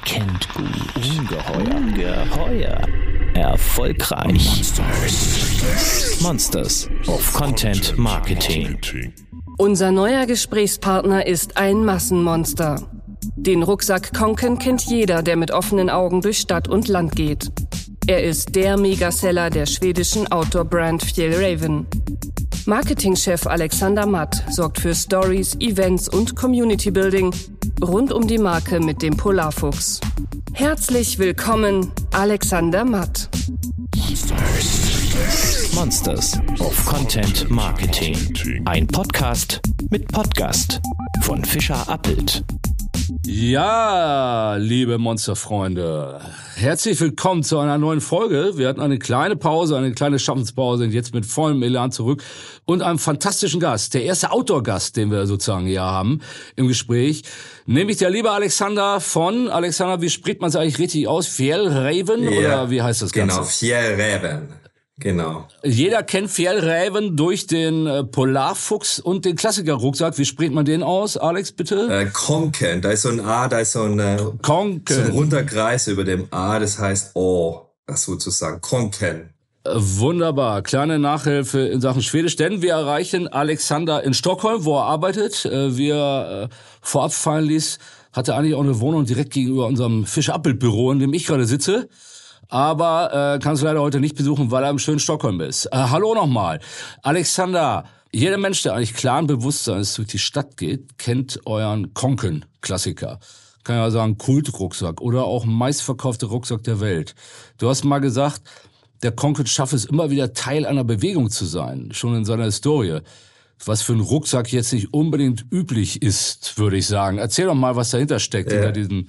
erkennt gut, ungeheuer, geheuer, erfolgreich. Monsters. Monsters of Content Marketing. Unser neuer Gesprächspartner ist ein Massenmonster. Den Rucksack Konken kennt jeder, der mit offenen Augen durch Stadt und Land geht. Er ist der Megaseller der schwedischen Outdoor-Brand Fjällraven. Marketingchef Alexander Matt sorgt für Stories, Events und Community Building rund um die Marke mit dem Polarfuchs. Herzlich willkommen, Alexander Matt. Monsters of Content Marketing. Ein Podcast mit Podcast von Fischer Appelt. Ja, liebe Monsterfreunde, herzlich willkommen zu einer neuen Folge. Wir hatten eine kleine Pause, eine kleine Schaffenspause und jetzt mit vollem Elan zurück und einem fantastischen Gast, der erste Outdoor-Gast, den wir sozusagen hier haben im Gespräch, nämlich der liebe Alexander von, Alexander, wie spricht man es eigentlich richtig aus? Fjellraven Ja, oder wie heißt das Ganze? Genau, Fjellräven. Genau. Jeder kennt Fjellraven durch den äh, Polarfuchs und den Klassiker-Rucksack. Wie spricht man den aus, Alex, bitte? Äh, Konken, da ist so ein A, da ist so ein, äh, Konken. so ein runder Kreis über dem A, das heißt O, das sozusagen. Konken. Äh, Wunderbar. Kleine Nachhilfe in Sachen Schwedisch, denn wir erreichen Alexander in Stockholm, wo er arbeitet. Wir äh, vorab fallen ließ, hat er eigentlich auch eine Wohnung direkt gegenüber unserem Fischer-Appelt-Büro, in dem ich gerade sitze. Aber äh, kannst du leider heute nicht besuchen, weil er im schönen Stockholm ist. Äh, hallo nochmal. Alexander, jeder Mensch, der eigentlich klaren Bewusstseins durch die Stadt geht, kennt euren Konken-Klassiker. Kann ja sagen, Kultrucksack oder auch meistverkaufte Rucksack der Welt. Du hast mal gesagt, der Konken schafft es immer wieder Teil einer Bewegung zu sein, schon in seiner Historie. Was für ein Rucksack jetzt nicht unbedingt üblich ist, würde ich sagen. Erzähl doch mal, was dahinter steckt, Ja. hinter diesem,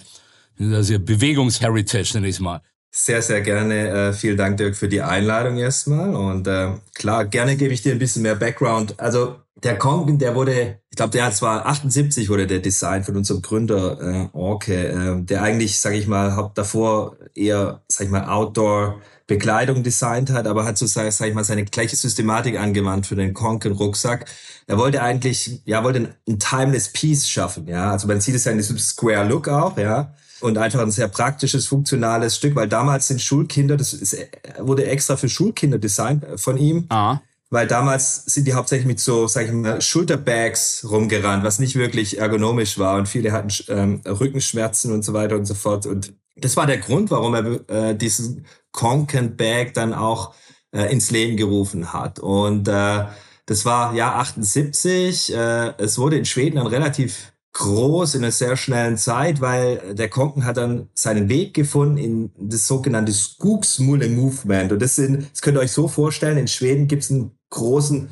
dieser Bewegungsheritage, nenne ich mal. Sehr, sehr gerne. Äh, vielen Dank, Dirk, für die Einladung erstmal. Und äh, klar, gerne gebe ich dir ein bisschen mehr Background. Also der Konken, der wurde, ich glaube, der hat zwar 78 wurde der Design von unserem Gründer äh, Orke, äh, der eigentlich, sage ich mal, hat davor eher, sag ich mal, Outdoor Bekleidung designt hat, aber hat so, sag sag ich mal, seine gleiche Systematik angewandt für den Konken Rucksack. Er wollte eigentlich, ja, wollte ein, ein timeless piece schaffen, ja. Also man sieht es ja in diesem Square Look auch, ja. Und einfach ein sehr praktisches, funktionales Stück, weil damals sind Schulkinder, das ist, wurde extra für Schulkinder designt äh, von ihm. Ah. Weil damals sind die hauptsächlich mit so, sag ich mal, Schulterbags rumgerannt, was nicht wirklich ergonomisch war. Und viele hatten ähm, Rückenschmerzen und so weiter und so fort. Und das war der Grund, warum er äh, diesen Konken Bag dann auch äh, ins Leben gerufen hat. Und äh, das war Jahr 78. Äh, es wurde in Schweden dann relativ groß in einer sehr schnellen Zeit, weil der Konken hat dann seinen Weg gefunden in das sogenannte Skogsmulle Movement. Und das sind, das könnt ihr euch so vorstellen, in Schweden gibt es einen großen,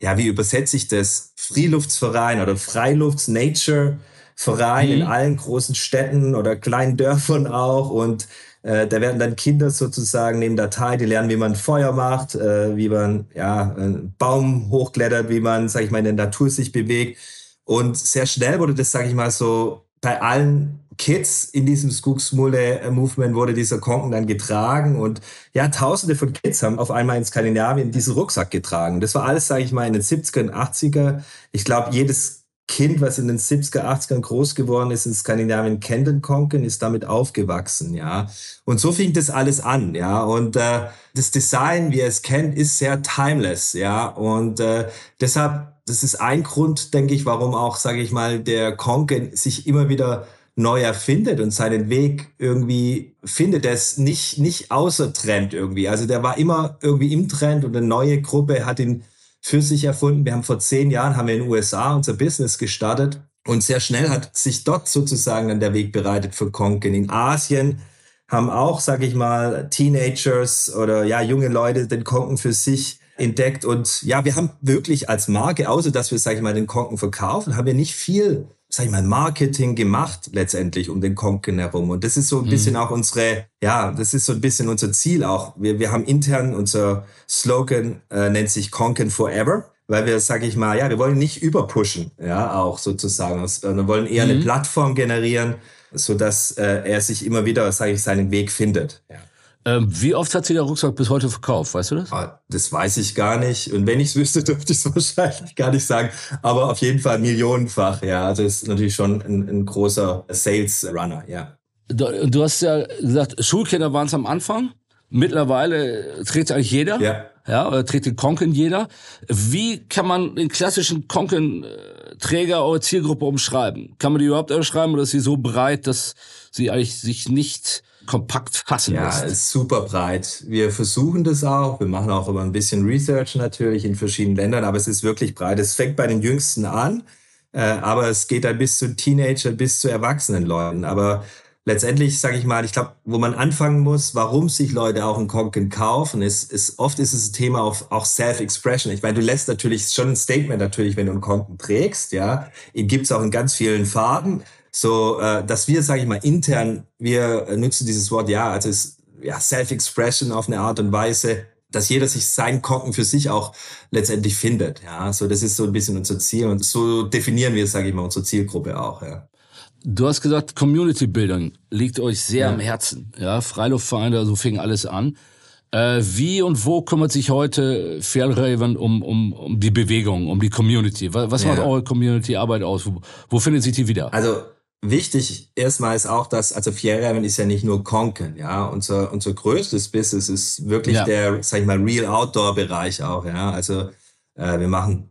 ja, wie übersetze ich das? Freeluftsverein oder Freilufts-Nature-Verein in allen großen Städten oder kleinen Dörfern auch. Und äh, da werden dann Kinder sozusagen neben der teil, die lernen, wie man Feuer macht, äh, wie man ja einen Baum hochklettert, wie man, sag ich mal, in der Natur sich bewegt. Und sehr schnell wurde das, sag ich mal, so bei allen Kids in diesem Skogsmulle-Movement wurde dieser Konken dann getragen und ja, tausende von Kids haben auf einmal in Skandinavien diesen Rucksack getragen. Das war alles, sage ich mal, in den 70er und 80er. Ich glaube, jedes Kind, was in den 70er, 80ern groß geworden ist in Skandinavien, kennt den Konken, ist damit aufgewachsen, ja. Und so fing das alles an, ja. Und äh, das Design, wie ihr es kennt, ist sehr timeless, ja. Und äh, deshalb, das ist ein Grund, denke ich, warum auch, sage ich mal, der Konken sich immer wieder neu erfindet und seinen Weg irgendwie findet. Der ist nicht, nicht außer Trend irgendwie. Also der war immer irgendwie im Trend und eine neue Gruppe hat ihn für sich erfunden. Wir haben vor zehn Jahren, haben wir in den USA unser Business gestartet und sehr schnell hat sich dort sozusagen dann der Weg bereitet für Konken. In Asien haben auch, sage ich mal, Teenagers oder ja junge Leute den Konken für sich entdeckt und ja, wir haben wirklich als Marke, außer dass wir, sage ich mal, den Konken verkaufen, haben wir nicht viel, sage ich mal, Marketing gemacht letztendlich um den Konken herum. Und das ist so ein bisschen auch unsere, ja, das ist so ein bisschen unser Ziel auch. Wir, wir haben intern unser Slogan äh, nennt sich Konken Forever. Weil wir, sage ich mal, ja, wir wollen nicht überpushen, ja, auch sozusagen. Wir wollen eher eine Plattform generieren, so dass äh, er sich immer wieder, sage ich, seinen Weg findet. Ja. Ähm, wie oft hat sich der Rucksack bis heute verkauft? Weißt du das? Ah, Das weiß ich gar nicht. Und wenn ich es wüsste, dürfte ich es wahrscheinlich gar nicht sagen. Aber auf jeden Fall millionenfach, ja. Also ist natürlich schon ein, ein großer Sales Runner, ja. Du, du hast ja gesagt, Schulkinder waren es am Anfang. Mittlerweile trägt eigentlich jeder. Ja. Ja, oder trägt den Konken jeder. Wie kann man den klassischen Konken-Träger oder Zielgruppe umschreiben? Kann man die überhaupt umschreiben oder ist sie so breit, dass sie eigentlich sich nicht kompakt fassen ja, lässt? Ja, ist super breit. Wir versuchen das auch. Wir machen auch immer ein bisschen Research natürlich in verschiedenen Ländern, aber es ist wirklich breit. Es fängt bei den Jüngsten an, äh, aber es geht dann bis zu Teenager, bis zu erwachsenen Leuten. Aber letztendlich, sage ich mal, ich glaube, wo man anfangen muss, warum sich Leute auch einen Konken kaufen, ist, ist oft ist es ein Thema auf auch Self-Expression. Ich meine, du lässt natürlich schon ein Statement natürlich, wenn du einen Konken trägst, ja. Ihn gibt's auch in ganz vielen Farben. So, äh, dass wir, sage ich mal, intern, wir nutzen dieses Wort, ja, also es, ja, Self-Expression auf eine Art und Weise, dass jeder sich sein Konken für sich auch letztendlich findet. Ja, so das ist so ein bisschen unser Ziel und so definieren wir, sage ich mal, unsere Zielgruppe auch. Ja. Du hast gesagt, Community Bildung liegt euch sehr ja. am Herzen. Ja, Freiluftvereine, so fing alles an. Äh, wie und wo kümmert sich heute Fjellraven um, um, um die Bewegung, um die Community? Was, was ja. macht eure Community-Arbeit aus? Wo, wo findet sich die wieder? Also wichtig erstmal ist auch, dass, also Fjellraven ist ja nicht nur Konken, ja. Unser, unser größtes Business ist wirklich ja. der, sag ich mal, Real Outdoor-Bereich auch, ja. Also äh, wir machen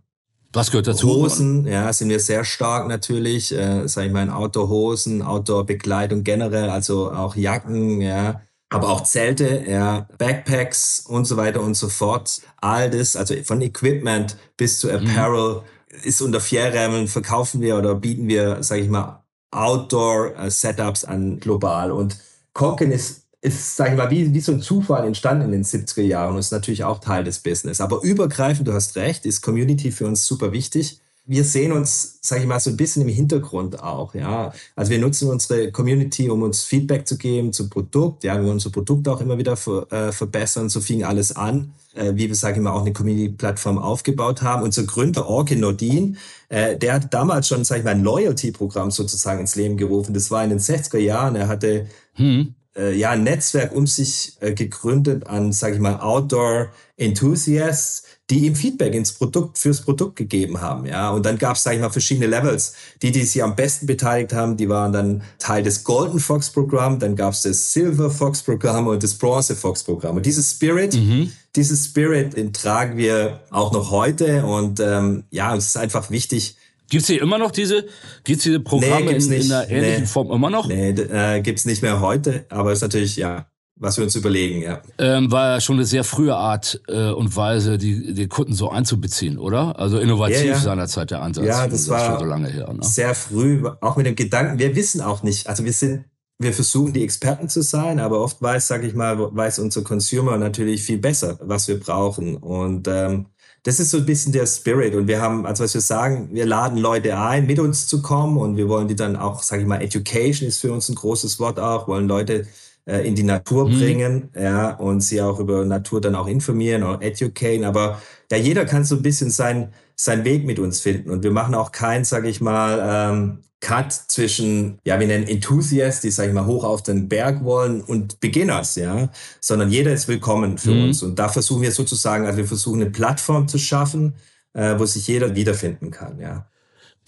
was gehört dazu? Hosen, ja, sind wir sehr stark natürlich, äh, sag ich mal, in Outdoor-Hosen, Outdoor-Bekleidung generell, also auch Jacken, ja, aber auch Zelte, ja, Backpacks und so weiter und so fort. All das, also von Equipment bis zu mhm. Apparel, mhm. ist unter Fjärrämen, verkaufen wir oder bieten wir, sag ich mal, Outdoor-Setups an global. Und Konken ist ist, sag ich mal, wie, wie so ein Zufall entstanden in den 70er Jahren und ist natürlich auch Teil des Business. Aber übergreifend, du hast recht, ist Community für uns super wichtig. Wir sehen uns, sage ich mal, so ein bisschen im Hintergrund auch, ja. Also wir nutzen unsere Community, um uns Feedback zu geben zum Produkt. Ja, wir wollen unser Produkt auch immer wieder ver, äh, verbessern. So fing alles an, äh, wie wir, sage ich mal, auch eine Community-Plattform aufgebaut haben. Unser Gründer Orke Nordin, äh, der hat damals schon, sage ich mal, ein Loyalty-Programm sozusagen ins Leben gerufen. Das war in den 60er Jahren. Er hatte hm äh, ja, ein Netzwerk um sich äh, gegründet an, sage ich mal, Outdoor Enthusiasts, die ihm Feedback ins Produkt, fürs Produkt gegeben haben. Ja, und dann gab es, sage ich mal, verschiedene Levels. Die, die sich am besten beteiligt haben, die waren dann Teil des Golden Fox Programm, dann gab es das Silver Fox Programm und das Bronze Fox Programm. Und dieses Spirit, mhm. dieses Spirit, den tragen wir auch noch heute. Und ähm, ja, es ist einfach wichtig, Gibt's hier immer noch diese, gibt's diese Programme nee, in, in einer ähnlichen nee. Form immer noch? Nee, äh, gibt's nicht mehr heute, aber ist natürlich, ja, was wir uns überlegen, ja. Ähm, war ja schon eine sehr frühe Art äh, und Weise, die, die Kunden so einzubeziehen, oder? Also innovativ ja, ja. seinerzeit der Ansatz. Ja, das, das war schon so lange her. Ne? Sehr früh, auch mit dem Gedanken, wir wissen auch nicht, also wir sind, wir versuchen die Experten zu sein, aber oft weiß, sag ich mal, weiß unser Consumer natürlich viel besser, was wir brauchen. Und ähm, das ist so ein bisschen der Spirit. Und wir haben, also was wir sagen, wir laden Leute ein, mit uns zu kommen und wir wollen die dann auch, sage ich mal, Education ist für uns ein großes Wort auch, wollen Leute äh, in die Natur mhm. bringen, ja, und sie auch über Natur dann auch informieren oder educaten. Aber ja, jeder kann so ein bisschen sein, seinen Weg mit uns finden. Und wir machen auch kein, sage ich mal, ähm, Cut zwischen, ja, wir nennen Enthusiasts, die, sag ich mal, hoch auf den Berg wollen und Beginners, ja, sondern jeder ist willkommen für mhm. uns. Und da versuchen wir sozusagen, also wir versuchen eine Plattform zu schaffen, äh, wo sich jeder wiederfinden kann, ja.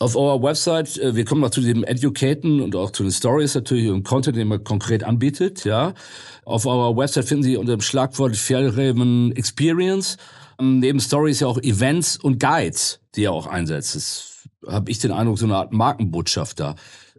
Auf eurer Website, äh, wir kommen noch zu dem Educaten und auch zu den Stories natürlich und Content, den man konkret anbietet, ja. Auf eurer Website finden Sie unter dem Schlagwort Fjellraven Experience ähm, neben Stories ja auch Events und Guides, die ihr auch einsetzt. Das habe ich den Eindruck, so eine Art Markenbotschafter.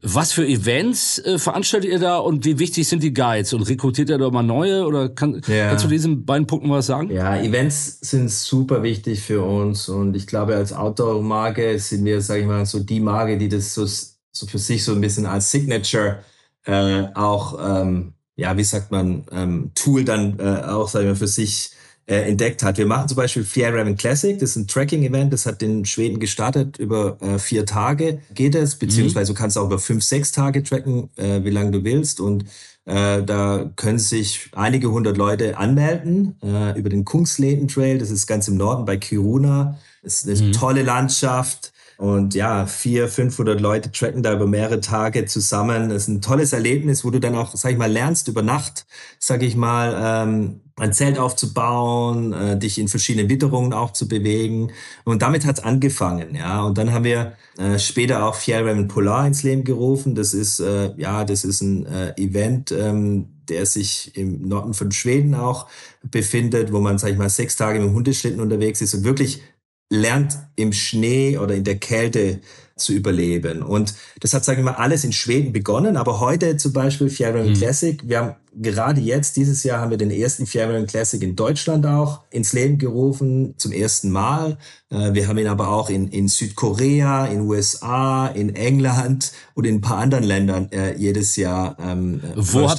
Was für Events äh, veranstaltet ihr da und wie wichtig sind die Guides? Und rekrutiert ihr da mal neue? Oder kann, ja. kannst du diesen beiden Punkten was sagen? Ja, Events sind super wichtig für uns und ich glaube, als Outdoor-Marke sind wir, sage ich mal, so die Marke, die das so, so für sich so ein bisschen als Signature äh, auch, ähm, ja, wie sagt man, ähm, Tool dann äh, auch, sagen wir, für sich äh, entdeckt hat. Wir machen zum Beispiel Fjärraven Classic, das ist ein Tracking-Event, das hat in Schweden gestartet, über äh, vier Tage geht es, beziehungsweise mhm. du kannst auch über fünf, sechs Tage tracken, äh, wie lange du willst und äh, da können sich einige hundert Leute anmelden äh, über den Kungsleden Trail, das ist ganz im Norden bei Kiruna. Das ist eine mhm. tolle Landschaft, und ja, vier, 500 Leute tracken da über mehrere Tage zusammen. Das ist ein tolles Erlebnis, wo du dann auch, sag ich mal, lernst über Nacht, sag ich mal, ähm, ein Zelt aufzubauen, äh, dich in verschiedenen Witterungen auch zu bewegen. Und damit hat's angefangen, ja. Und dann haben wir äh, später auch Fjellraven Polar ins Leben gerufen. Das ist, äh, ja, das ist ein äh, Event, ähm, der sich im Norden von Schweden auch befindet, wo man, sag ich mal, sechs Tage mit dem Hundeschlitten unterwegs ist und wirklich lernt im Schnee oder in der Kälte zu überleben. Und das hat, sage ich mal, alles in Schweden begonnen. Aber heute zum Beispiel Fjärran mhm. Classic. Wir haben gerade jetzt, dieses Jahr, haben wir den ersten Fjärran Classic in Deutschland auch ins Leben gerufen, zum ersten Mal. Äh, wir haben ihn aber auch in, in Südkorea, in USA, in England und in ein paar anderen Ländern äh, jedes Jahr ähm, wo habt,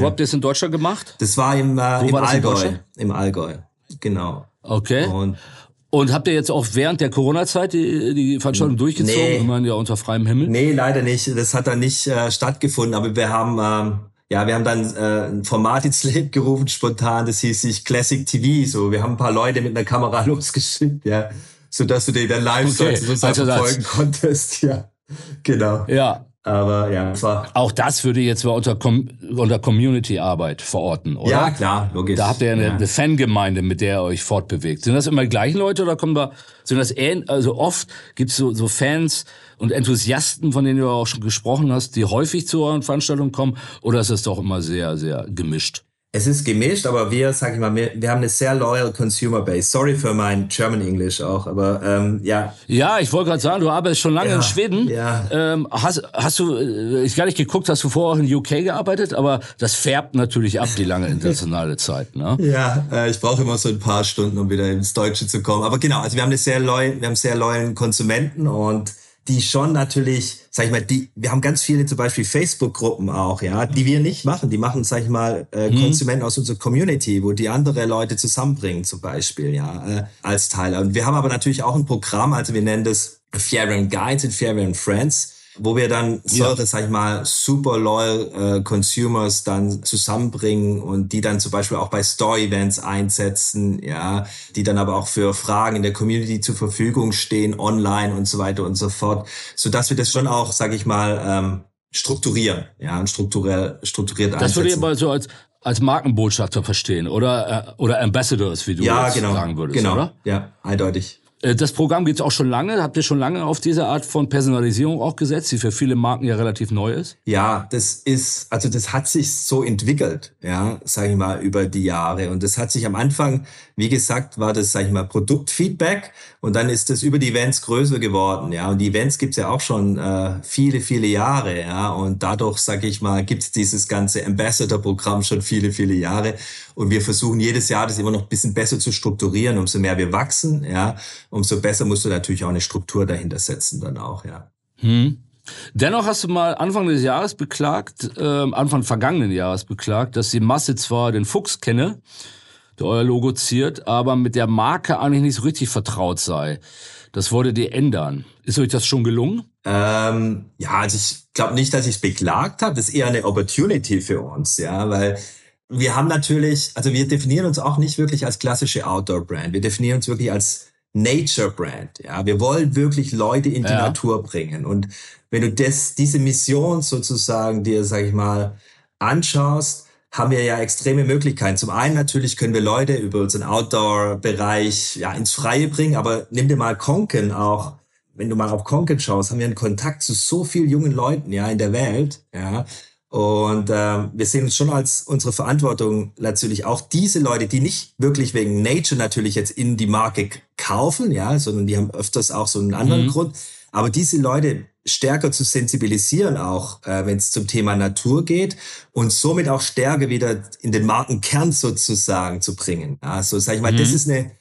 wo habt ihr es in Deutschland gemacht? Das war im, äh, im Allgäu. Im Allgäu, genau. Okay. Und und habt ihr jetzt auch während der Corona-Zeit die, die Veranstaltung durchgezogen? Nee. Ich meine, ja unter freiem Himmel. Nee, leider nicht. Das hat dann nicht äh, stattgefunden. Aber wir haben, ähm, ja, wir haben dann äh, ein Format ins Leben gerufen, spontan. Das hieß sich Classic TV. So, wir haben ein paar Leute mit einer Kamera losgeschickt, ja, so dass du den dann live okay. sozusagen also verfolgen konntest. Ja, genau. Ja. Aber ja, das war auch das würde jetzt mal unter, unter Community-Arbeit verorten, oder? Ja, klar, logisch. Da habt ihr eine, ja. eine Fangemeinde, mit der ihr euch fortbewegt. Sind das immer die gleichen Leute oder kommen da, sind das ähn, also oft gibt's so, so Fans und Enthusiasten, von denen du auch schon gesprochen hast, die häufig zu euren Veranstaltungen kommen, oder ist das doch immer sehr, sehr gemischt? Es ist gemischt, aber wir, sag ich mal, wir, wir haben eine sehr loyal Consumer Base. Sorry für mein German English auch, aber ähm, ja. Ja, ich wollte gerade sagen, du arbeitest schon lange ja, in Schweden. Ja. Ähm, hast, hast du, äh, ich gar nicht geguckt, hast du vorher auch in UK gearbeitet, aber das färbt natürlich ab, die lange internationale Zeit. Ne? Ja, äh, ich brauche immer so ein paar Stunden, um wieder ins Deutsche zu kommen. Aber genau, also wir haben eine sehr loyal, wir haben sehr loyalen Konsumenten und die schon natürlich, sag ich mal, die, wir haben ganz viele zum Beispiel Facebook-Gruppen auch, ja, die wir nicht machen. Die machen, sag ich mal, äh, mhm. Konsumenten aus unserer Community, wo die andere Leute zusammenbringen, zum Beispiel, ja, äh, als Teiler. Und wir haben aber natürlich auch ein Programm, also wir nennen das Fair and Guides und Fair and Friends wo wir dann solche, ja. sag ich mal, super loyal äh, Consumers dann zusammenbringen und die dann zum Beispiel auch bei Store-Events einsetzen, ja, die dann aber auch für Fragen in der Community zur Verfügung stehen, online und so weiter und so fort, so dass wir das schon auch, sag ich mal, ähm, strukturieren, ja, und strukturell strukturiert das einsetzen. Das würde ich mal so als als Markenbotschafter verstehen oder äh, oder Ambassadors, wie du ja, genau, sagen würdest, genau, oder? Ja, eindeutig. Äh, das Programm gibt's auch schon lange. Habt ihr schon lange auf diese Art von Personalisierung auch gesetzt, die für viele Marken ja relativ neu ist? Ja, das ist, also das hat sich so entwickelt, ja, sage ich mal, über die Jahre. Und das hat sich am Anfang, wie gesagt, war das, sage ich mal, Produktfeedback und dann ist das über die Events größer geworden, ja. Und die Events gibt's ja auch schon äh, viele, viele Jahre, ja. Und dadurch, sage ich mal, gibt's dieses ganze Ambassador-Programm schon viele, viele Jahre. Und wir versuchen jedes Jahr das immer noch ein bisschen besser zu strukturieren, umso mehr wir wachsen, ja umso besser musst du natürlich auch eine Struktur dahinter setzen dann auch, ja. Hm. Dennoch hast du mal Anfang des Jahres beklagt, äh, Anfang vergangenen Jahres beklagt, dass die Masse zwar den Fuchs kenne, der euer Logo ziert, aber mit der Marke eigentlich nicht so richtig vertraut sei. Das wollte ihr ändern. Ist euch das schon gelungen? Ähm, ja, also ich glaube nicht, dass ich es beklagt habe. Das ist eher eine Opportunity für uns, ja, weil wir haben natürlich, also wir definieren uns auch nicht wirklich als klassische Outdoor-Brand. Wir definieren uns wirklich als Nature Brand. Ja, wir wollen wirklich Leute in die ja. Natur bringen. Und wenn du das, diese Mission sozusagen dir, sag ich mal, anschaust, haben wir ja extreme Möglichkeiten. Zum einen natürlich können wir Leute über unseren Outdoor-Bereich ja ins Freie bringen, aber nimm dir mal Konken auch. Wenn du mal auf Konken schaust, haben wir einen Kontakt zu so vielen jungen Leuten ja in der Welt. Ja, und ähm, wir sehen uns schon als unsere Verantwortung natürlich auch diese Leute, die nicht wirklich wegen Nature natürlich jetzt in die Marke kaufen, ja, sondern die haben öfters auch so einen anderen mhm. Grund. Aber diese Leute stärker zu sensibilisieren, auch äh, wenn es zum Thema Natur geht und somit auch stärker wieder in den Markenkern sozusagen zu bringen. Also sag ich mal, mhm. das ist eine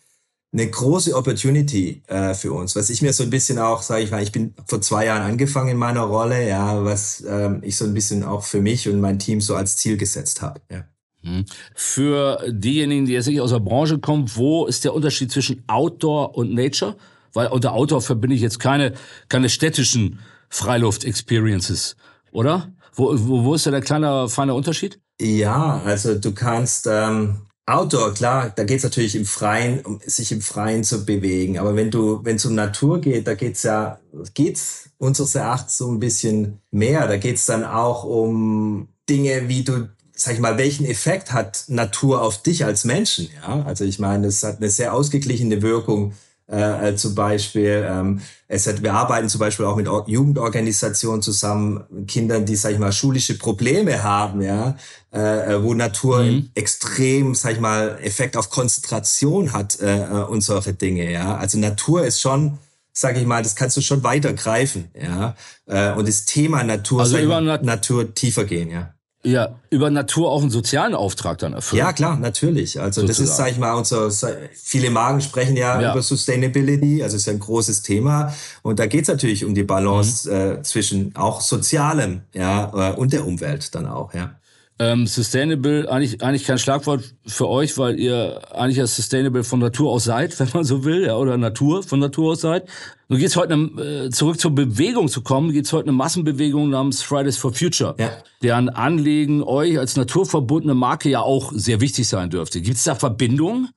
eine große Opportunity äh, für uns, was ich mir so ein bisschen auch, sage ich mal, ich bin vor zwei Jahren angefangen in meiner Rolle, ja, was ähm, ich so ein bisschen auch für mich und mein Team so als Ziel gesetzt habe. Ja. Mhm. Für diejenigen, die jetzt nicht aus der Branche kommen, wo ist der Unterschied zwischen Outdoor und Nature? Weil unter Outdoor verbinde ich jetzt keine, keine städtischen Freiluft-Experiences, oder? Wo, wo, wo ist da der kleine, feine Unterschied? Ja, also du kannst, ähm, Outdoor, klar, da geht's natürlich im Freien, um sich im Freien zu bewegen. Aber wenn du, wenn es um Natur geht, da geht's ja, geht's unseres Erachtens so ein bisschen mehr. Da geht's dann auch um Dinge, wie du, sag ich mal, welchen Effekt hat Natur auf dich als Menschen? Ja, also ich meine, es hat eine sehr ausgeglichene Wirkung äh, zum Beispiel. Ähm, es hat, wir arbeiten zum Beispiel auch mit Jugendorganisationen zusammen, Kindern, die, sag ich mal, schulische Probleme haben, ja, äh, äh, wo Natur mhm. extrem, sag ich mal, Effekt auf Konzentration hat äh, äh, und solche Dinge, ja. Also Natur ist schon sag ich mal, das kannst du schon weitergreifen, ja. Äh, und das Thema Natur, also über mal, Natur tiefer gehen, ja. Ja, über Natur auch einen sozialen Auftrag dann erfüllen. Ja, klar, natürlich. Also Sozusagen. das ist, sag ich mal, unser, viele Magen sprechen ja, ja, über Sustainability, also ist ja ein großes Thema. Und da geht's natürlich um die Balance mhm. äh, zwischen auch Sozialem ja, äh, und der Umwelt dann auch, ja. Ähm, sustainable, eigentlich, eigentlich kein Schlagwort für euch, weil ihr eigentlich ja Sustainable von Natur aus seid, wenn man so will, ja, oder Natur von Natur aus seid. Nun geht's heute äh, zurück zur Bewegung zu kommen, geht's heute eine Massenbewegung namens Fridays for Future, ja. deren Anliegen euch als naturverbundene Marke ja auch sehr wichtig sein dürfte. Gibt's da Verbindungen?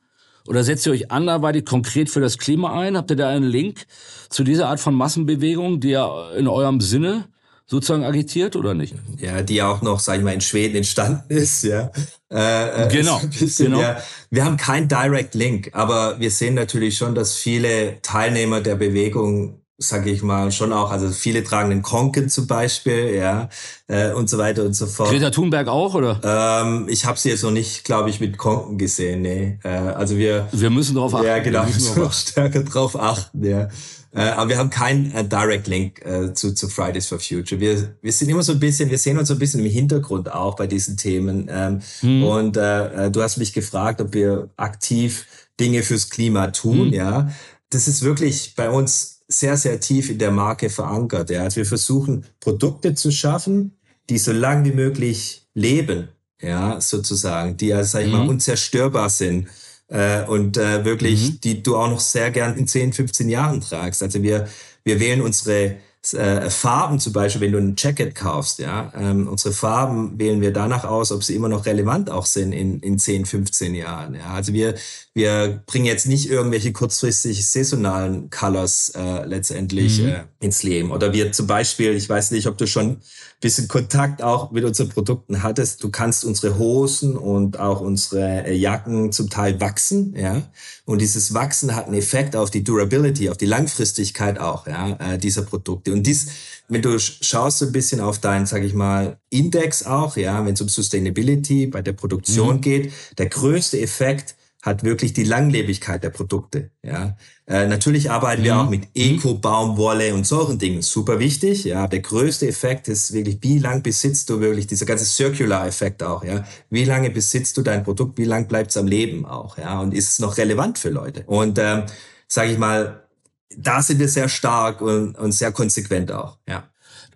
Oder setzt ihr euch anderweitig konkret für das Klima ein? Habt ihr da einen Link zu dieser Art von Massenbewegung, die ja in eurem Sinne sozusagen agitiert oder nicht? Ja, die auch noch, sag ich mal, in Schweden entstanden ist, ja. Äh, äh genau. Bisschen, genau. Ja, wir haben kein Direct Link, aber wir sehen natürlich schon, dass viele Teilnehmer der Bewegung sage ich mal, schon auch, also viele tragen den Konken zum Beispiel, ja, äh, und so weiter und so fort. Greta Thunberg auch, oder? Ähm, ich habe sie jetzt noch nicht, glaube ich, mit Konken gesehen, nee. Äh, also wir... Wir müssen darauf achten. Ja, genau, wir müssen noch stärker drauf achten, ja. Äh, aber wir haben keinen äh, Direct Link äh, zu, zu Fridays for Future. Wir, wir sind immer so ein bisschen, wir sehen uns so ein bisschen im Hintergrund auch bei diesen Themen. Ähm, hm. Und äh, äh, du hast mich gefragt, ob wir aktiv Dinge fürs Klima tun. Hm. Ja, das ist wirklich bei uns sehr, sehr tief in der Marke verankert. Ja, also wir versuchen Produkte zu schaffen, die so lang wie möglich leben. Ja, sozusagen, die ja, sag ich hm. mal, unzerstörbar sind äh, und äh, wirklich, mhm. die du auch noch sehr gern in 10, 15 Jahren tragst. Also wir, wir wählen unsere äh, Farben zum Beispiel, wenn du ein Jacket kaufst, ja, ähm, unsere Farben wählen wir danach aus, ob sie immer noch relevant auch sind in, in 10, 15 Jahren. Ja. Also wir, wir bringen jetzt nicht irgendwelche kurzfristig saisonalen Colors äh, letztendlich mhm. äh, ins Leben. Oder wir zum Beispiel, ich weiß nicht, ob du schon bisschen Kontakt auch mit unseren Produkten hattest. Du kannst unsere Hosen und auch unsere äh, Jacken zum Teil wachsen, ja. Und dieses Wachsen hat einen Effekt auf die Durability, auf die Langfristigkeit auch, ja, äh, dieser Produkte. Und dies, wenn du schaust so ein bisschen auf deinen, sag ich mal, Index auch, ja, wenn es um Sustainability bei der Produktion mhm. geht, der größte Effekt hat wirklich die Langlebigkeit der Produkte. Ja, äh, natürlich arbeiten mhm. wir auch mit mhm. Eco-Baumwolle und solchen Dingen. Super wichtig. Ja, der größte Effekt ist wirklich, wie lang besitzt du wirklich dieser ganze Circular-Effekt auch. Ja, wie lange besitzt du dein Produkt? Wie lang bleibt es am Leben auch? Ja, und ist es noch relevant für Leute? Und ähm, sage ich mal, da sind wir sehr stark und, und sehr konsequent auch. Ja.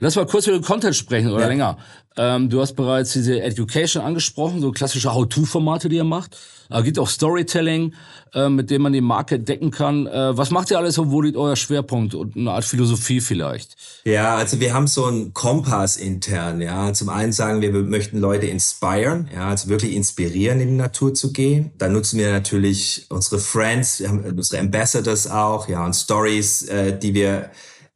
Lass mal kurz über den Content sprechen oder ja. länger. Ähm, du hast bereits diese Education angesprochen, so klassische How-To-Formate, die ihr macht. Äh, gibt auch Storytelling, äh, mit dem man die Marke decken kann. Äh, was macht ihr alles und wo liegt euer Schwerpunkt und eine Art Philosophie vielleicht? Ja, also wir haben so einen Kompass intern. Ja, zum einen sagen wir, wir möchten Leute inspirieren, ja, also wirklich inspirieren, in die Natur zu gehen. Da nutzen wir natürlich unsere Friends, wir haben unsere Ambassadors auch, ja, und Stories, äh, die wir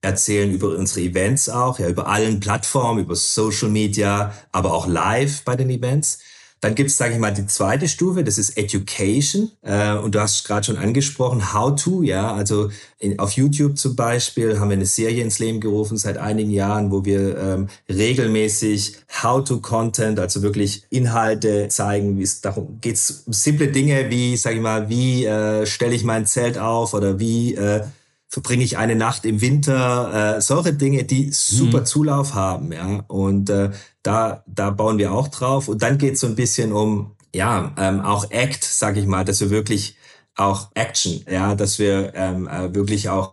erzählen über unsere Events auch, ja, über allen Plattformen, über Social Media, aber auch live bei den Events. Dann gibt es, sage ich mal, die zweite Stufe, das ist Education. Äh, und du hast gerade schon angesprochen, How to, ja. Also in, auf YouTube zum Beispiel haben wir eine Serie ins Leben gerufen seit einigen Jahren, wo wir ähm, regelmäßig How-to-Content, also wirklich Inhalte zeigen, wie es darum geht, simple Dinge wie, sage ich mal, wie äh, stelle ich mein Zelt auf oder wie äh, verbringe ich eine Nacht im Winter, äh, solche Dinge, die super mhm. Zulauf haben, ja. Und äh, da, da bauen wir auch drauf. Und dann geht es so ein bisschen um, ja, ähm, auch Act, sag ich mal, dass wir wirklich auch Action, ja, dass wir ähm, äh, wirklich auch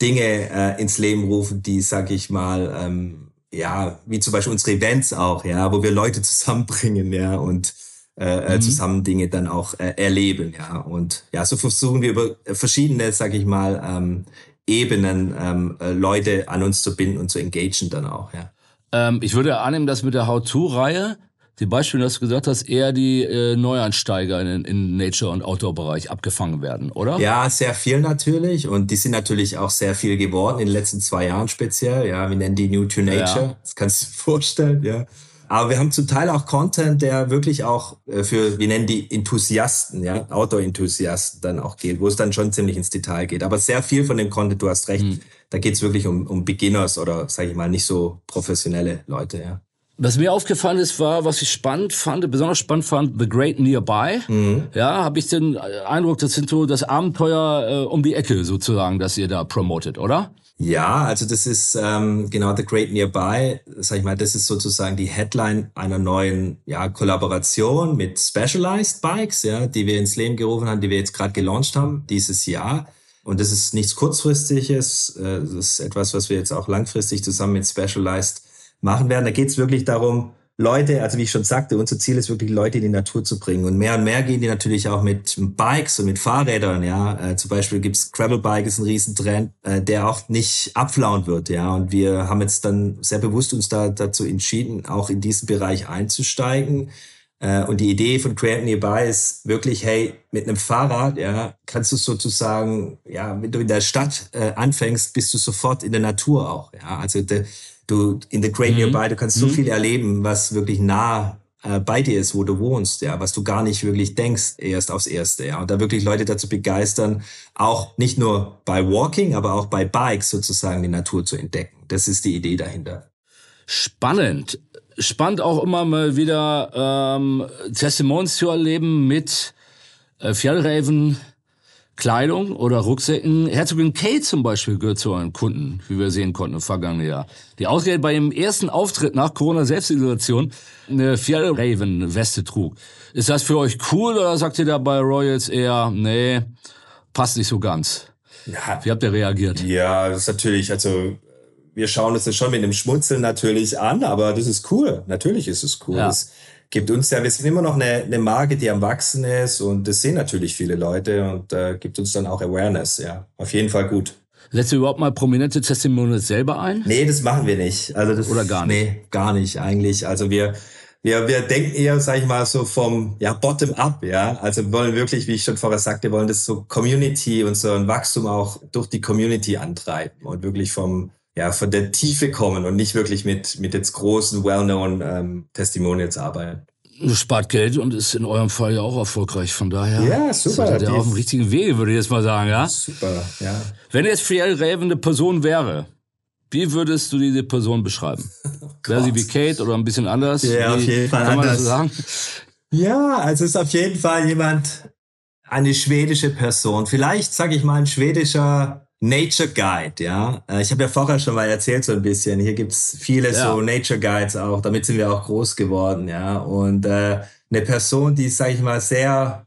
Dinge äh, ins Leben rufen, die, sag ich mal, ähm, ja, wie zum Beispiel unsere Events auch, ja, wo wir Leute zusammenbringen, ja, und äh, äh, mhm. zusammen Dinge dann auch äh, erleben, ja. Und ja, so versuchen wir über verschiedene, sag ich mal, ähm, Ebenen ähm, äh, Leute an uns zu binden und zu engagen dann auch, ja. Ähm, ich würde annehmen, dass mit der How-To-Reihe die Beispiele, dass du gesagt hast, eher die äh, Neuansteiger in, in Nature- und Outdoor-Bereich abgefangen werden, oder? Ja, sehr viel natürlich. Und die sind natürlich auch sehr viel geworden in den letzten zwei Jahren speziell. Ja, wir nennen die New to Nature. Ja. Das kannst du dir vorstellen, ja. Aber wir haben zum Teil auch Content, der wirklich auch äh, für, wir nennen die Enthusiasten, ja, Outdoor-Enthusiasten dann auch geht, wo es dann schon ziemlich ins Detail geht. Aber sehr viel von dem Content, du hast recht, mhm. da geht es wirklich um, um Beginners oder, sage ich mal, nicht so professionelle Leute, ja. Was mir aufgefallen ist, war, was ich spannend fand, besonders spannend fand, The Great Nearby. Mhm. Ja, habe ich den Eindruck, das sind so das Abenteuer äh, um die Ecke sozusagen, das ihr da promotet, oder? Ja, also das ist ähm, genau The Great Nearby, sag ich mal, das ist sozusagen die Headline einer neuen ja, Kollaboration mit Specialized Bikes, ja, die wir ins Leben gerufen haben, die wir jetzt gerade gelauncht haben dieses Jahr. Und das ist nichts kurzfristiges, äh, das ist etwas, was wir jetzt auch langfristig zusammen mit Specialized machen werden. Da geht es wirklich darum, Leute, also wie ich schon sagte, unser Ziel ist wirklich, Leute in die Natur zu bringen. Und mehr und mehr gehen die natürlich auch mit Bikes und mit Fahrrädern, ja. Äh, zum Beispiel gibt's Gravelbike, ist ein Riesentrend, äh, der auch nicht abflauen wird, ja. Und wir haben jetzt dann sehr bewusst uns da dazu entschieden, auch in diesen Bereich einzusteigen. Äh, und die Idee von Create Nearby ist wirklich, hey, mit einem Fahrrad, ja, kannst du sozusagen, ja, wenn du in der Stadt äh, anfängst, bist du sofort in der Natur auch, ja. Also de, du in the Great mhm. Nearby, du kannst so mhm. viel erleben, was wirklich nah äh, bei dir ist, wo du wohnst, ja, was du gar nicht wirklich denkst, erst aufs Erste, ja. Und da wirklich Leute dazu begeistern, auch nicht nur bei Walking, aber auch bei Bikes sozusagen die Natur zu entdecken. Das ist die Idee dahinter. Spannend. Spannend auch immer mal wieder ähm, Testimonials zu erleben mit äh, Fjellraven, Kleidung oder Rucksäcken. Herzogin Kate zum Beispiel gehört zu euren Kunden, wie wir sehen konnten im vergangenen Jahr. Die ausgerechnet bei ihrem ersten Auftritt nach Corona-Selbstisolation eine Fjellraven-Weste trug. Ist das für euch cool oder sagt ihr da bei Royals eher, nee, passt nicht so ganz? Ja, wie habt ihr reagiert? Ja, das ist natürlich, also wir schauen uns das schon mit einem Schmunzeln natürlich an, aber das ist cool. Natürlich ist es cool. Ja. Das, gibt uns ja, wir sind immer noch eine, eine Marke, die am Wachsen ist und das sehen natürlich viele Leute und äh, gibt uns dann auch Awareness, ja. Auf jeden Fall gut. Setzt ihr überhaupt mal prominente Testimonials selber ein? Nee, das machen wir nicht. Also das, Oder gar nicht? Nee, gar nicht eigentlich. Also wir, wir, wir denken eher, sag ich mal, so vom ja, Bottom-up, ja. Also wir wollen wirklich, wie ich schon vorher sagte, wollen das so Community und so ein Wachstum auch durch die Community antreiben und wirklich vom ja, von der Tiefe kommen und nicht wirklich mit, mit jetzt großen, well-known ähm, Testimonials arbeiten. Das spart Geld und ist in eurem Fall ja auch erfolgreich. Von daher ja, super. seid ihr auf dem richtigen Wege, würde ich jetzt mal sagen. Ja? Super, ja. Wenn jetzt Friel Raven eine Person wäre, wie würdest du diese Person beschreiben? Oh wäre sie wie Kate oder ein bisschen anders? Ja, wie, auf jeden Fall kann man anders. Das so sagen? Ja, also es ist auf jeden Fall jemand, eine schwedische Person. Vielleicht, sage ich mal, ein schwedischer Nature Guide, ja. Äh, ich habe ja vorher schon mal erzählt so ein bisschen. Hier gibt's viele ja. so Nature Guides auch. Damit sind wir auch groß geworden, ja. Und äh, eine Person, die, sage ich mal, sehr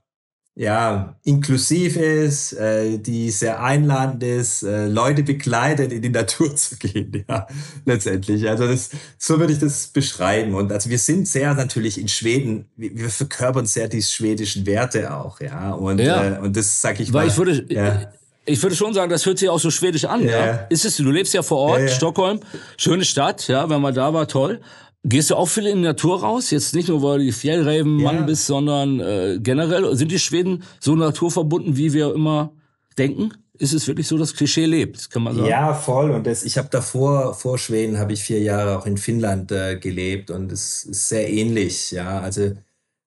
ja inklusiv ist, äh, die sehr einladend ist, äh, Leute begleitet, in die Natur zu gehen, ja. Letztendlich. Also das, so würde ich das beschreiben. Und also wir sind sehr natürlich in Schweden. Wir, wir verkörpern sehr die schwedischen Werte auch, ja. Und ja. Äh, und das sage ich Weil mal. Ich würde, ja ich würde schon sagen, das hört sich auch so schwedisch an, ja. ja. Ist es, du lebst ja vor Ort, ja, ja. Stockholm, schöne Stadt, ja, wenn man da war, toll. Gehst du auch viel in die Natur raus? Jetzt nicht nur, weil du Fjellraven-Mann ja. bist, sondern äh, generell. Sind die Schweden so naturverbunden, wie wir immer denken? Ist es wirklich so, dass Klischee lebt, kann man sagen? Ja, voll. Und das, ich habe davor, vor Schweden, habe ich vier Jahre auch in Finnland äh, gelebt und es ist sehr ähnlich. Ja, also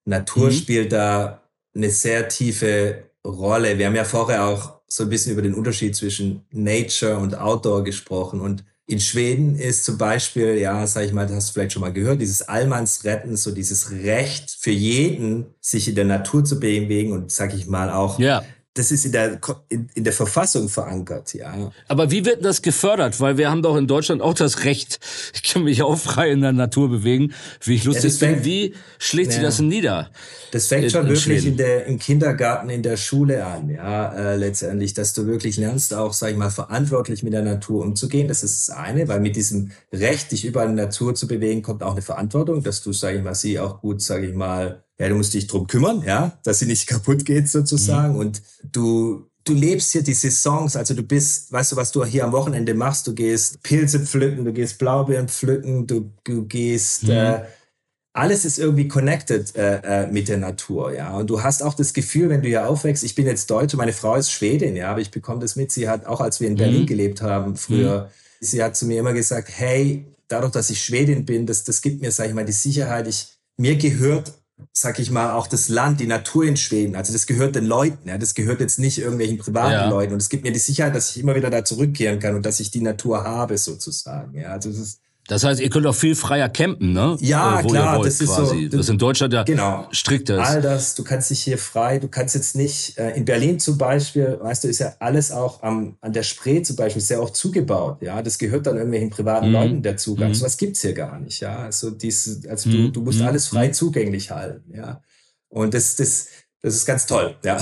Natur mhm. spielt da eine sehr tiefe Rolle. Wir haben ja vorher auch so ein bisschen über den Unterschied zwischen Nature und Outdoor gesprochen. Und in Schweden ist zum Beispiel, ja, sag ich mal, das hast du vielleicht schon mal gehört, dieses Allmannsretten, so dieses Recht für jeden, sich in der Natur zu bewegen und, sag ich mal, auch ja das ist in der, in, in, der Verfassung verankert, ja. Aber wie wird das gefördert? Weil wir haben doch in Deutschland auch das Recht, ich kann mich auch frei in der Natur bewegen, wie ich lustig ja, bin. Wie schlägt ja. sich das nieder? Das fängt schon wirklich in der, im Kindergarten, in der Schule an, ja, äh, letztendlich, dass du wirklich lernst, auch, sag ich mal, verantwortlich mit der Natur umzugehen. Das ist das eine, weil mit diesem Recht, dich überall in der Natur zu bewegen, kommt auch eine Verantwortung, dass du, sag ich mal, sie auch gut, sag ich mal, ja, du musst dich drum kümmern, ja, dass sie nicht kaputt geht sozusagen. Mhm. Und du, du lebst hier die Saisons, also du bist, weißt du, was du hier am Wochenende machst? Du gehst Pilze pflücken, du gehst Blaubeeren pflücken, du, du gehst, mhm. äh, alles ist irgendwie connected äh, äh, mit der Natur, ja. Und du hast auch das Gefühl, wenn du hier aufwächst, ich bin jetzt Deutsche, meine Frau ist Schwedin, ja, aber ich bekomme das mit. Sie hat auch, als wir in Berlin mhm. gelebt haben früher, mhm. sie hat zu mir immer gesagt, hey, dadurch, dass ich Schwedin bin, das, das gibt mir, sag ich mal, die Sicherheit. Ich, mir gehört, sag ich mal, auch das Land, die Natur in Schweden. Also das gehört den Leuten, ja. Das gehört jetzt nicht irgendwelchen privaten ja. Leuten. Und es gibt mir die Sicherheit, dass ich immer wieder da zurückkehren kann und dass ich die Natur habe, sozusagen. Ja, also das ist, das heißt, ihr könnt auch viel freier campen, ne? Ja, äh, klar, das ist quasi. so. Das in Deutschland ja genau. strikt ist. All das, du kannst dich hier frei, du kannst jetzt nicht, äh, in Berlin zum Beispiel, weißt du, ist ja alles auch am, an der Spree zum Beispiel sehr auch zugebaut, ja. Das gehört dann irgendwelchen privaten mhm. Leuten der Zugang. Mhm. So was gibt's hier gar nicht, ja. Also, dies, also mhm. du, du musst mhm. alles frei zugänglich halten, ja. Und das, das, das ist ganz toll, ja.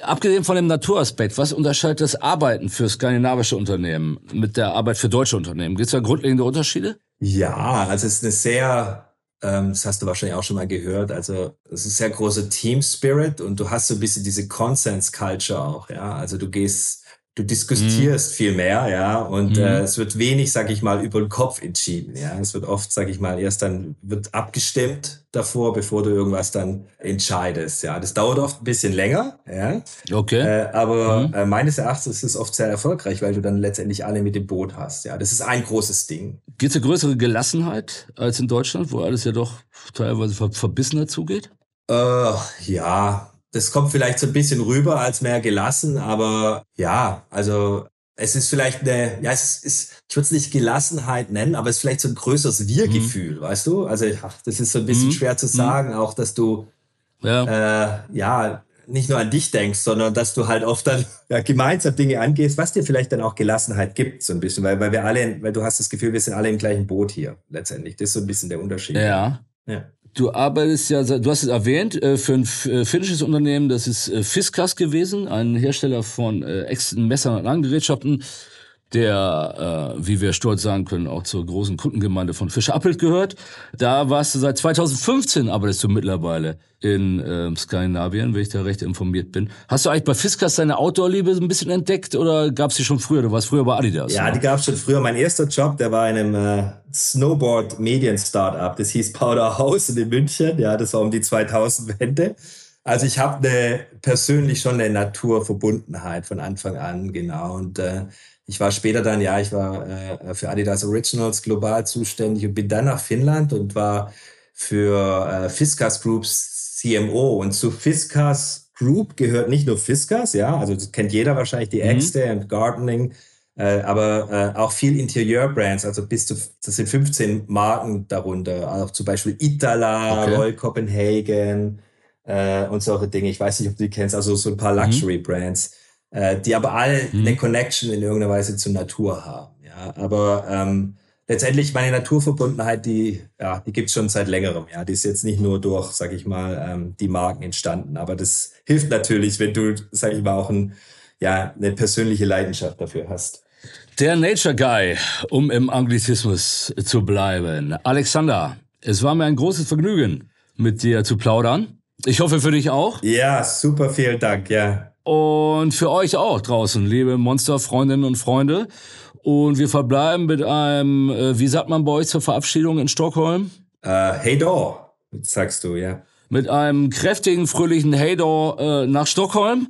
Abgesehen von dem Naturaspekt, was unterscheidet das Arbeiten für skandinavische Unternehmen mit der Arbeit für deutsche Unternehmen? Gibt es da grundlegende Unterschiede? Ja, also es ist eine sehr, ähm, das hast du wahrscheinlich auch schon mal gehört, also es ist ein sehr großer Team Spirit und du hast so ein bisschen diese Consens Culture auch, ja. Also du gehst du diskutierst mhm. viel mehr, ja, und mhm. äh, es wird wenig, sag ich mal, über den Kopf entschieden, ja. Es wird oft, sag ich mal, erst dann wird abgestimmt davor, bevor du irgendwas dann entscheidest, ja. Das dauert oft ein bisschen länger, ja. Okay. Äh, aber mhm. äh, meines Erachtens ist es oft sehr erfolgreich, weil du dann letztendlich alle mit dem Boot hast, ja. Das ist ein großes Ding. Gibt es eine größere Gelassenheit als in Deutschland, wo alles ja doch teilweise verbissener zugeht? Äh, ja, das kommt vielleicht so ein bisschen rüber als mehr gelassen, aber ja, also es ist vielleicht eine, ja, es ist, ich würde es nicht Gelassenheit nennen, aber es ist vielleicht so ein größeres Wir-Gefühl, mhm. weißt du? Also ach, das ist so ein bisschen mhm. schwer zu mhm. sagen, auch dass du ja. Äh, ja nicht nur an dich denkst, sondern dass du halt oft dann ja, gemeinsam Dinge angehst, was dir vielleicht dann auch Gelassenheit gibt, so ein bisschen, weil, weil wir alle, weil du hast das Gefühl, wir sind alle im gleichen Boot hier letztendlich. Das ist so ein bisschen der Unterschied. Ja. ja. Du arbeitest ja, du hast es erwähnt, äh, für ein äh, finnisches Unternehmen, das ist äh, Fiskas gewesen, ein Hersteller von Messern und Angerätschaften der, äh, wie wir stolz sagen können, auch zur großen Kundengemeinde von Fischer Appelt gehört. Da warst du seit 2015, arbeitest du mittlerweile in äh, Skandinavien, wenn ich da recht informiert bin. Hast du eigentlich bei Fiskas deine Outdoor-Liebe ein bisschen entdeckt oder gab's die schon früher? Du warst früher bei Adidas. Ja, oder? die gab's schon früher. Mein erster Job, der war in einem äh, Snowboard-Medien-Startup. Das hieß Powder House in München. Ja, das war um die 2000-Wende. Also ich habe eine, persönlich schon eine Naturverbundenheit von Anfang an, genau. Und äh, ich war später dann, ja, ich war äh, für Adidas Originals global zuständig und bin dann nach Finnland und war für äh, Fiskas Groups CMO. Und zu Fiskas Group gehört nicht nur Fiskas, ja, also das kennt jeder wahrscheinlich, die mhm. Äxte und Gardening, äh, aber äh, auch viel Interieurbrands, also bis zu, das sind 15 Marken darunter, auch zum Beispiel Itala, okay. Royal Copenhagen äh, und solche Dinge. Ich weiß nicht, ob du die kennst, also so ein paar mhm. Luxury-Brands äh, die aber alle mhm. eine Connection in irgendeiner Weise zur Natur haben. Ja, aber ähm, letztendlich meine Naturverbundenheit, die ja, die gibt's schon seit längerem. Ja, die ist jetzt nicht nur durch, sag ich mal, ähm, die Marken entstanden, aber das hilft natürlich, wenn du, sag ich mal, auch ein, ja, eine persönliche Leidenschaft dafür hast. Der Nature Guy, um im Anglizismus zu bleiben. Alexander, es war mir ein großes Vergnügen, mit dir zu plaudern. Ich hoffe für dich auch. Ja, super, vielen Dank, ja. Und für euch auch draußen, liebe Monster-Freundinnen und Freunde. Und wir verbleiben mit einem, äh, wie sagt man bei euch zur Verabschiedung in Stockholm? Uh, hey do, sagst du, ja. Mit einem kräftigen, fröhlichen Hey do äh, nach Stockholm.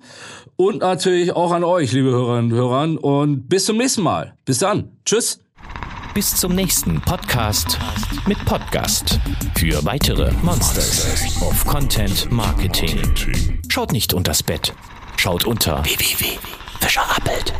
Und natürlich auch an euch, liebe Hörerinnen und Hörer. Und bis zum nächsten Mal. Bis dann. Tschüss. Bis zum nächsten Podcast mit Podcast für weitere Monsters of Content Marketing. Schaut nicht unters Bett. Schaut unter www.fischerappelt.